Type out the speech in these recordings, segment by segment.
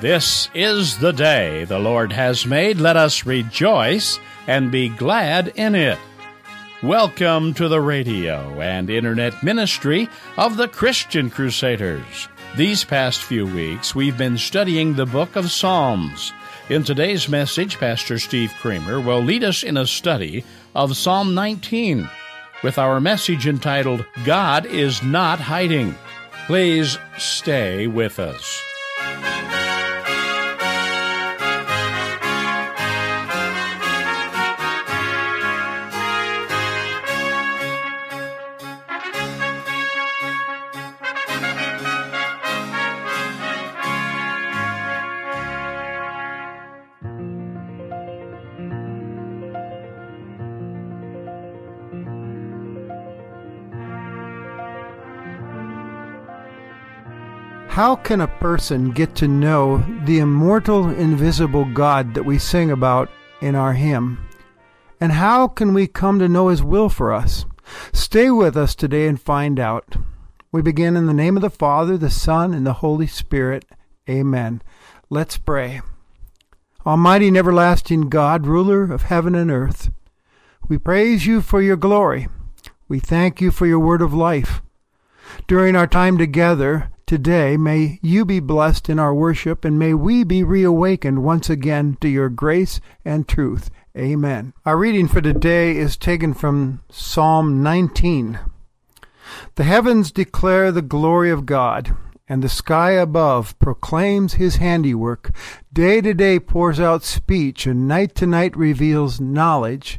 This is the day the Lord has made. Let us rejoice and be glad in it. Welcome to the radio and internet ministry of the Christian Crusaders. These past few weeks, we've been studying the book of Psalms. In today's message, Pastor Steve Kramer will lead us in a study of Psalm 19 with our message entitled, God is Not Hiding. Please stay with us. How can a person get to know the immortal, invisible God that we sing about in our hymn? And how can we come to know His will for us? Stay with us today and find out. We begin in the name of the Father, the Son, and the Holy Spirit. Amen. Let's pray. Almighty and everlasting God, ruler of heaven and earth, we praise you for your glory. We thank you for your word of life. During our time together, Today, may you be blessed in our worship, and may we be reawakened once again to your grace and truth. Amen. Our reading for today is taken from Psalm 19. The heavens declare the glory of God, and the sky above proclaims his handiwork. Day to day pours out speech, and night to night reveals knowledge.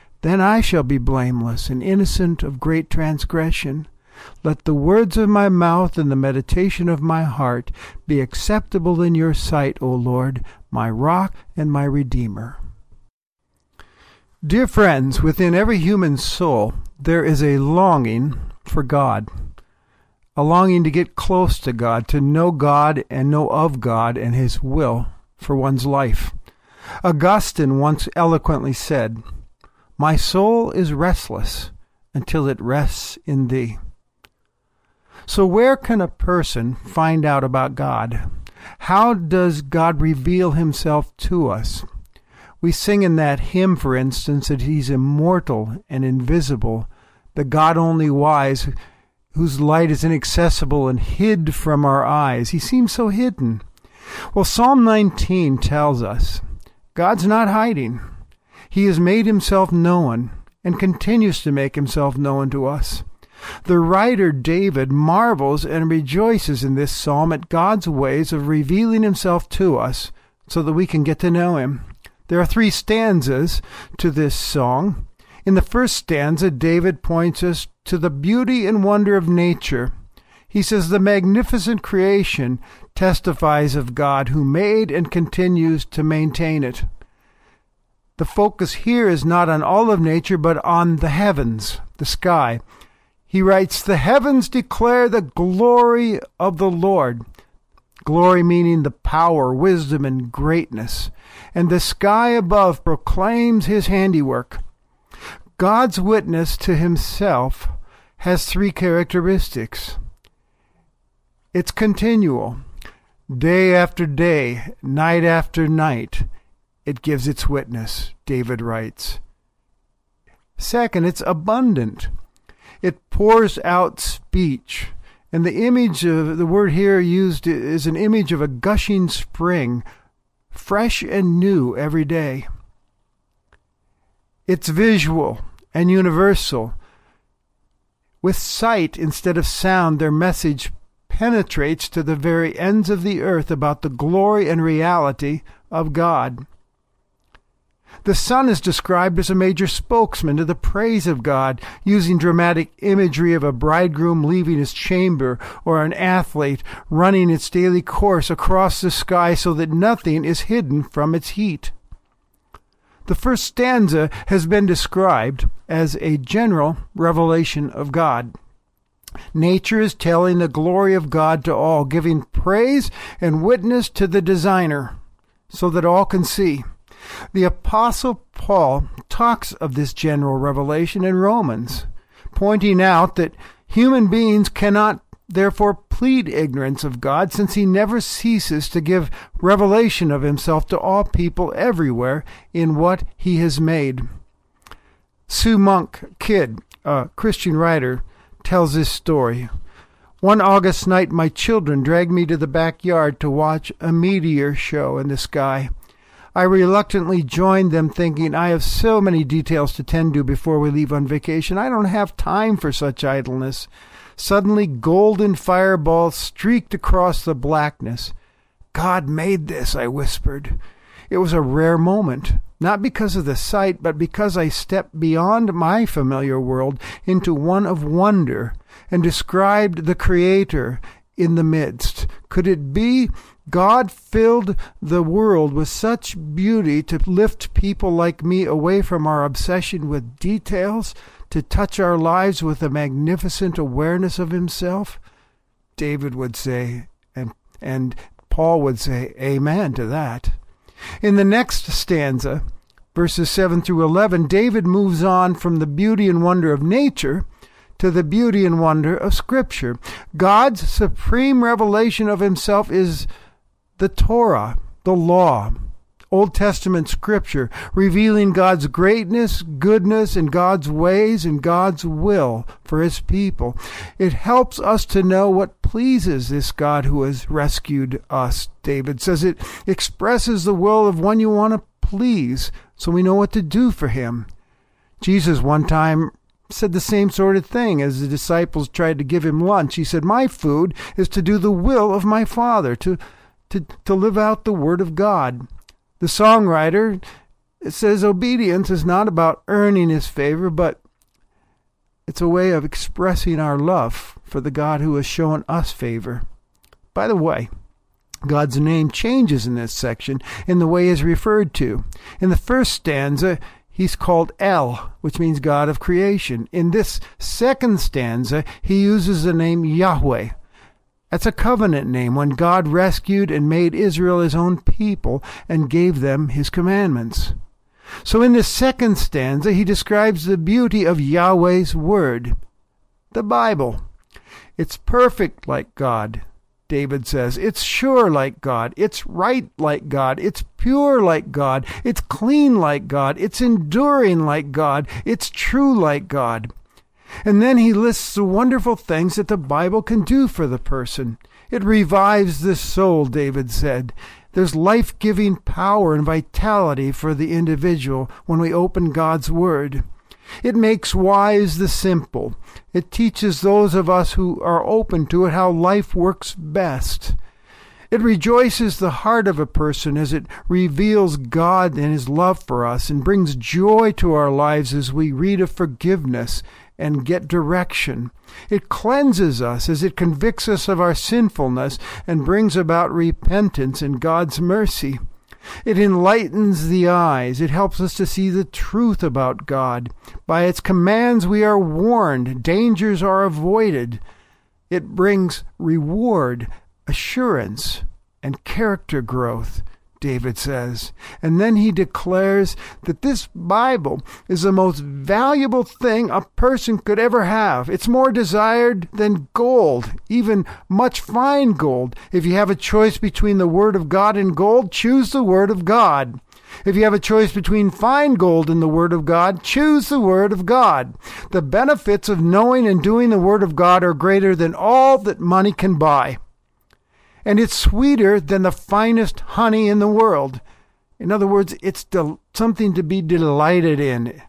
Then I shall be blameless and innocent of great transgression. Let the words of my mouth and the meditation of my heart be acceptable in your sight, O Lord, my rock and my redeemer. Dear friends, within every human soul there is a longing for God, a longing to get close to God, to know God and know of God and His will for one's life. Augustine once eloquently said, my soul is restless until it rests in thee. So, where can a person find out about God? How does God reveal himself to us? We sing in that hymn, for instance, that he's immortal and invisible, the God only wise, whose light is inaccessible and hid from our eyes. He seems so hidden. Well, Psalm 19 tells us God's not hiding. He has made himself known and continues to make himself known to us. The writer David marvels and rejoices in this psalm at God's ways of revealing himself to us so that we can get to know him. There are three stanzas to this song. In the first stanza, David points us to the beauty and wonder of nature. He says, The magnificent creation testifies of God who made and continues to maintain it. The focus here is not on all of nature, but on the heavens, the sky. He writes, The heavens declare the glory of the Lord. Glory meaning the power, wisdom, and greatness. And the sky above proclaims his handiwork. God's witness to himself has three characteristics it's continual. Day after day, night after night, it gives its witness, David writes. Second, it's abundant. It pours out speech. And the image of the word here used is an image of a gushing spring, fresh and new every day. It's visual and universal. With sight instead of sound, their message penetrates to the very ends of the earth about the glory and reality of God. The Sun is described as a major spokesman to the praise of God, using dramatic imagery of a bridegroom leaving his chamber or an athlete running its daily course across the sky so that nothing is hidden from its heat. The first stanza has been described as a general revelation of God. Nature is telling the glory of God to all, giving praise and witness to the designer so that all can see. The Apostle Paul talks of this general revelation in Romans, pointing out that human beings cannot therefore plead ignorance of God, since he never ceases to give revelation of himself to all people everywhere in what he has made. Sue Monk Kidd, a Christian writer, tells this story. One August night, my children dragged me to the backyard to watch a meteor show in the sky. I reluctantly joined them, thinking, I have so many details to tend to before we leave on vacation. I don't have time for such idleness. Suddenly, golden fireballs streaked across the blackness. God made this, I whispered. It was a rare moment, not because of the sight, but because I stepped beyond my familiar world into one of wonder and described the Creator in the midst. Could it be God filled the world with such beauty to lift people like me away from our obsession with details, to touch our lives with a magnificent awareness of Himself? David would say, and, and Paul would say, Amen to that. In the next stanza, verses 7 through 11, David moves on from the beauty and wonder of nature to the beauty and wonder of Scripture. God's supreme revelation of Himself is the Torah, the law, Old Testament scripture, revealing God's greatness, goodness, and God's ways and God's will for His people. It helps us to know what pleases this God who has rescued us. David says it expresses the will of one you want to please, so we know what to do for Him. Jesus one time said the same sort of thing as the disciples tried to give him lunch. He said, My food is to do the will of my Father, to to, to live out the Word of God. The songwriter says obedience is not about earning His favor, but it's a way of expressing our love for the God who has shown us favor. By the way, God's name changes in this section in the way is referred to. In the first stanza, he's called El, which means God of creation. In this second stanza, he uses the name Yahweh, that's a covenant name when God rescued and made Israel his own people and gave them his commandments. So in the second stanza, he describes the beauty of Yahweh's word, the Bible. It's perfect like God, David says. It's sure like God. It's right like God. It's pure like God. It's clean like God. It's enduring like God. It's true like God. And then he lists the wonderful things that the Bible can do for the person. It revives the soul, David said. There's life giving power and vitality for the individual when we open God's Word. It makes wise the simple. It teaches those of us who are open to it how life works best. It rejoices the heart of a person as it reveals God and His love for us and brings joy to our lives as we read of forgiveness and get direction. It cleanses us as it convicts us of our sinfulness and brings about repentance and God's mercy. It enlightens the eyes. It helps us to see the truth about God. By its commands, we are warned, dangers are avoided. It brings reward, assurance, and character growth. David says. And then he declares that this Bible is the most valuable thing a person could ever have. It's more desired than gold, even much fine gold. If you have a choice between the Word of God and gold, choose the Word of God. If you have a choice between fine gold and the Word of God, choose the Word of God. The benefits of knowing and doing the Word of God are greater than all that money can buy and it's sweeter than the finest honey in the world. In other words, it's del- something to be delighted in.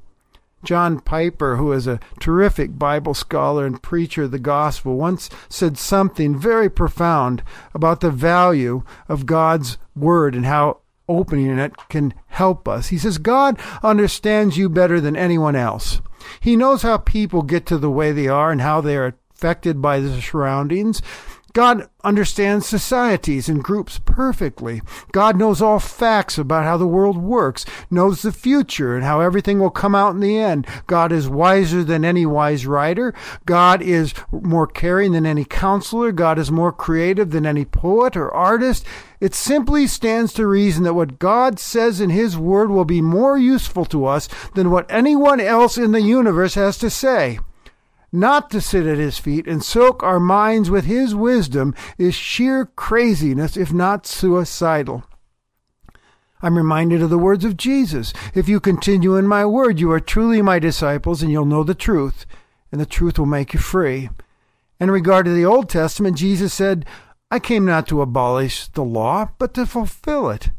John Piper, who is a terrific Bible scholar and preacher of the gospel, once said something very profound about the value of God's word and how opening it can help us. He says, God understands you better than anyone else. He knows how people get to the way they are and how they are affected by the surroundings. God understands societies and groups perfectly. God knows all facts about how the world works, knows the future and how everything will come out in the end. God is wiser than any wise writer. God is more caring than any counselor. God is more creative than any poet or artist. It simply stands to reason that what God says in His Word will be more useful to us than what anyone else in the universe has to say. Not to sit at his feet and soak our minds with his wisdom is sheer craziness, if not suicidal. I'm reminded of the words of Jesus. If you continue in my word, you are truly my disciples, and you'll know the truth, and the truth will make you free. In regard to the Old Testament, Jesus said, I came not to abolish the law, but to fulfill it.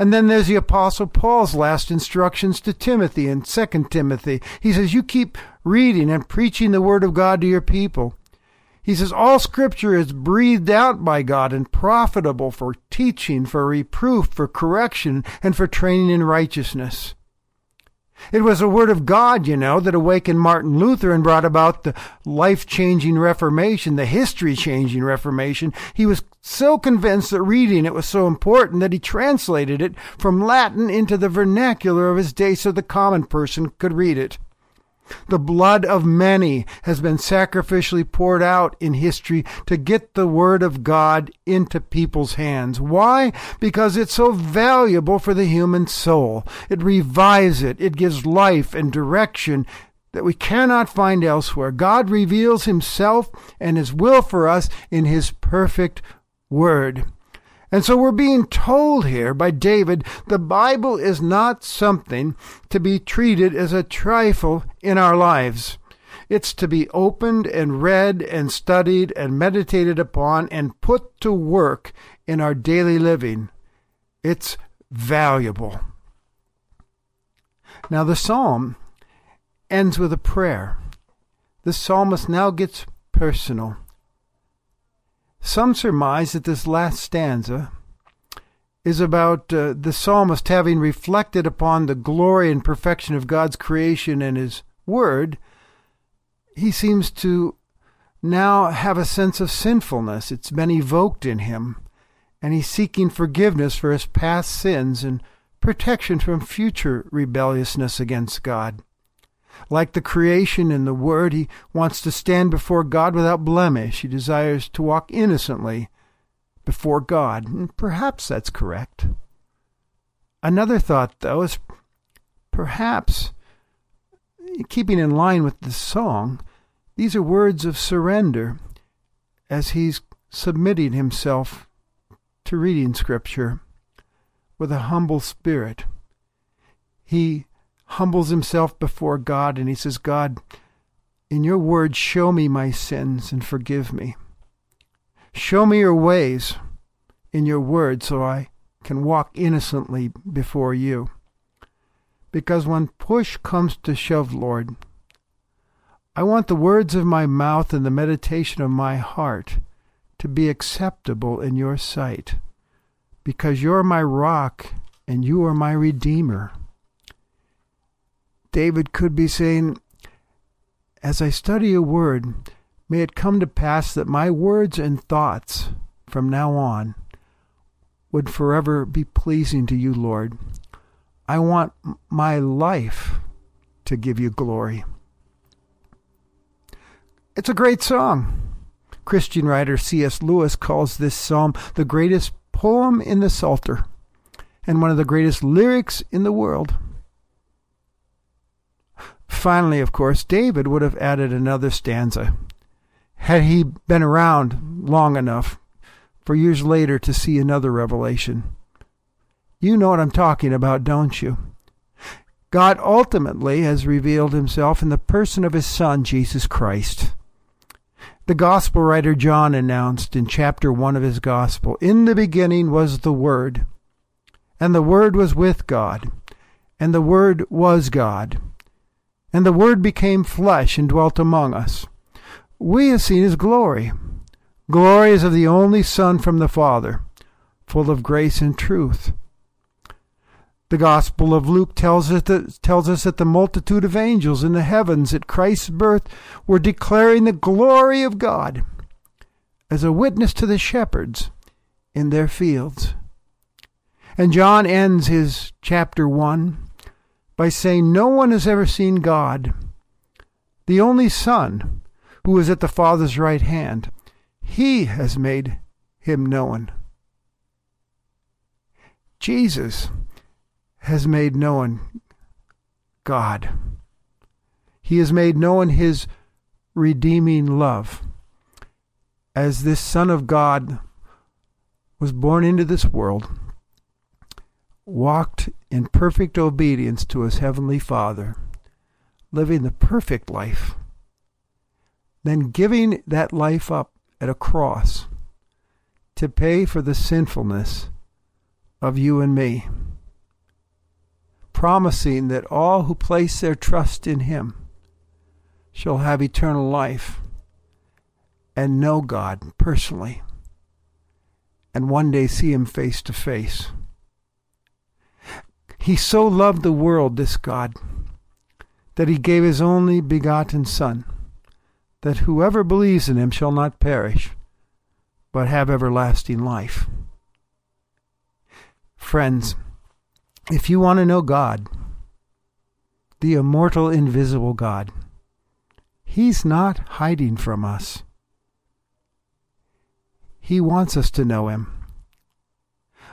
And then there's the Apostle Paul's last instructions to Timothy in 2 Timothy. He says, You keep reading and preaching the Word of God to your people. He says, All Scripture is breathed out by God and profitable for teaching, for reproof, for correction, and for training in righteousness. It was the Word of God, you know, that awakened Martin Luther and brought about the life changing Reformation, the history changing Reformation. He was so convinced that reading it was so important that he translated it from Latin into the vernacular of his day so the common person could read it. The blood of many has been sacrificially poured out in history to get the Word of God into people's hands. Why? Because it's so valuable for the human soul. It revives it, it gives life and direction that we cannot find elsewhere. God reveals Himself and His will for us in His perfect Word. And so we're being told here by David the Bible is not something to be treated as a trifle in our lives. It's to be opened and read and studied and meditated upon and put to work in our daily living. It's valuable. Now, the psalm ends with a prayer. The psalmist now gets personal. Some surmise that this last stanza is about uh, the psalmist having reflected upon the glory and perfection of God's creation and His Word. He seems to now have a sense of sinfulness. It's been evoked in him, and he's seeking forgiveness for his past sins and protection from future rebelliousness against God. Like the creation and the Word, he wants to stand before God without blemish. He desires to walk innocently before God. And perhaps that's correct. Another thought, though, is perhaps, keeping in line with the song, these are words of surrender as he's submitting himself to reading Scripture with a humble spirit. He humbles himself before God and he says, God, in your word, show me my sins and forgive me. Show me your ways in your word so I can walk innocently before you. Because when push comes to shove, Lord, I want the words of my mouth and the meditation of my heart to be acceptable in your sight, because you're my rock and you are my redeemer. David could be saying, As I study a word, may it come to pass that my words and thoughts from now on would forever be pleasing to you, Lord. I want my life to give you glory. It's a great song. Christian writer C.S. Lewis calls this psalm the greatest poem in the Psalter. and one of the greatest lyrics in the world. Finally, of course, David would have added another stanza had he been around long enough for years later to see another revelation. You know what I'm talking about, don't you? God ultimately has revealed himself in the person of his Son, Jesus Christ. The Gospel writer John announced in chapter 1 of his Gospel In the beginning was the Word, and the Word was with God, and the Word was God. And the Word became flesh and dwelt among us. We have seen his glory. Glory is of the only Son from the Father, full of grace and truth. The Gospel of Luke tells us, that, tells us that the multitude of angels in the heavens at Christ's birth were declaring the glory of God as a witness to the shepherds in their fields. And John ends his chapter 1 by saying, No one has ever seen God, the only Son, who is at the Father's right hand. He has made him known. Jesus has made known God. He has made known his redeeming love. As this Son of God was born into this world, walked in perfect obedience to his heavenly Father, living the perfect life, then giving that life up at a cross to pay for the sinfulness of you and me, promising that all who place their trust in him shall have eternal life and know God personally and one day see him face to face. He so loved the world, this God, that he gave his only begotten Son, that whoever believes in him shall not perish, but have everlasting life. Friends, if you want to know God, the immortal, invisible God, He's not hiding from us. He wants us to know Him.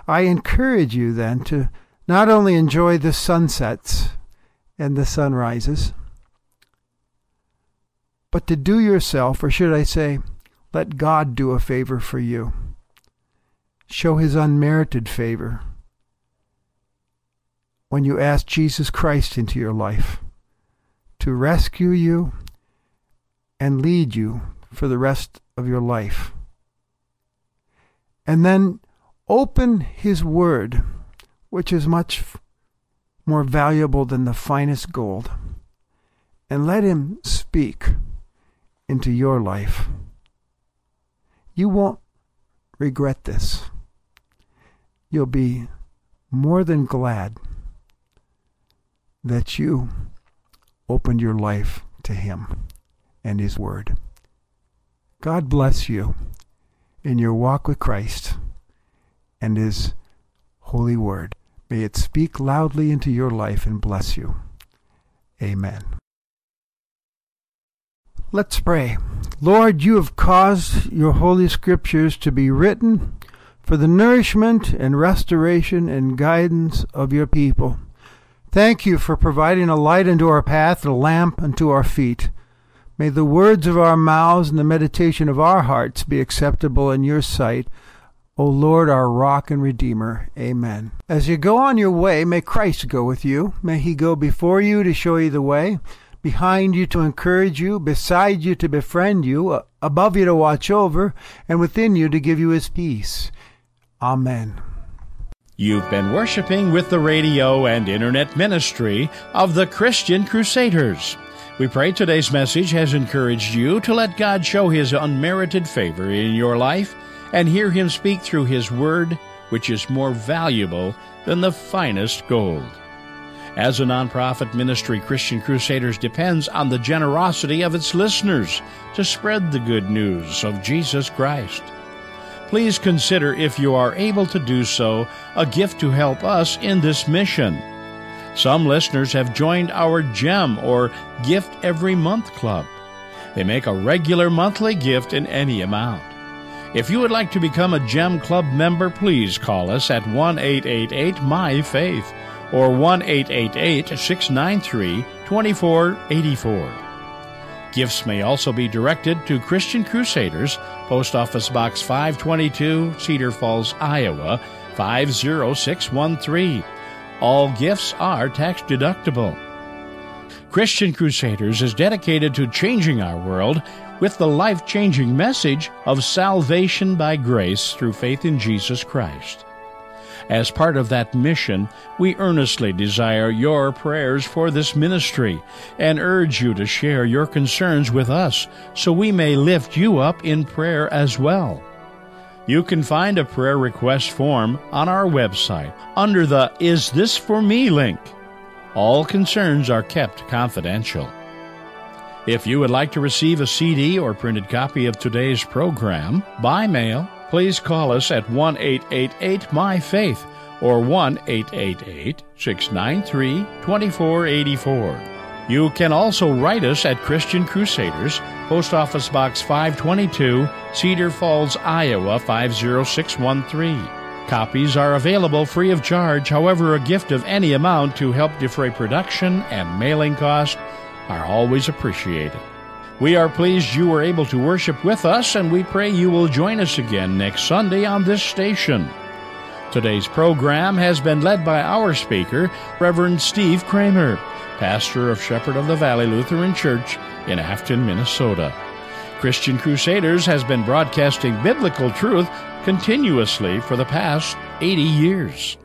I encourage you then to not only enjoy the sunsets and the sunrises, but to do yourself, or should I say, let God do a favor for you. Show his unmerited favor when you ask Jesus Christ into your life to rescue you and lead you for the rest of your life. And then open his word which is much more valuable than the finest gold, and let Him speak into your life. You won't regret this. You'll be more than glad that you opened your life to Him and His Word. God bless you in your walk with Christ and His holy word. May it speak loudly into your life and bless you. Amen. Let's pray. Lord, you have caused your holy scriptures to be written for the nourishment and restoration and guidance of your people. Thank you for providing a light unto our path a lamp unto our feet. May the words of our mouths and the meditation of our hearts be acceptable in your sight. O Lord, our rock and redeemer. Amen. As you go on your way, may Christ go with you. May he go before you to show you the way, behind you to encourage you, beside you to befriend you, above you to watch over, and within you to give you his peace. Amen. You've been worshiping with the radio and internet ministry of the Christian Crusaders. We pray today's message has encouraged you to let God show his unmerited favor in your life and hear him speak through his word, which is more valuable than the finest gold. As a nonprofit ministry, Christian Crusaders depends on the generosity of its listeners to spread the good news of Jesus Christ. Please consider if you are able to do so a gift to help us in this mission. Some listeners have joined our GEM or Gift Every Month Club. They make a regular monthly gift in any amount. If you would like to become a Gem Club member, please call us at 1 888 My Faith or 1 888 693 2484. Gifts may also be directed to Christian Crusaders, Post Office Box 522, Cedar Falls, Iowa 50613. All gifts are tax deductible. Christian Crusaders is dedicated to changing our world with the life changing message of salvation by grace through faith in Jesus Christ. As part of that mission, we earnestly desire your prayers for this ministry and urge you to share your concerns with us so we may lift you up in prayer as well. You can find a prayer request form on our website under the Is This For Me link. All concerns are kept confidential. If you would like to receive a CD or printed copy of today's program by mail, please call us at 1 888 My Faith or 1 888 693 2484. You can also write us at Christian Crusaders, Post Office Box 522, Cedar Falls, Iowa 50613. Copies are available free of charge, however, a gift of any amount to help defray production and mailing costs are always appreciated. We are pleased you were able to worship with us, and we pray you will join us again next Sunday on this station. Today's program has been led by our speaker, Reverend Steve Kramer, pastor of Shepherd of the Valley Lutheran Church in Afton, Minnesota. Christian Crusaders has been broadcasting biblical truth continuously for the past 80 years.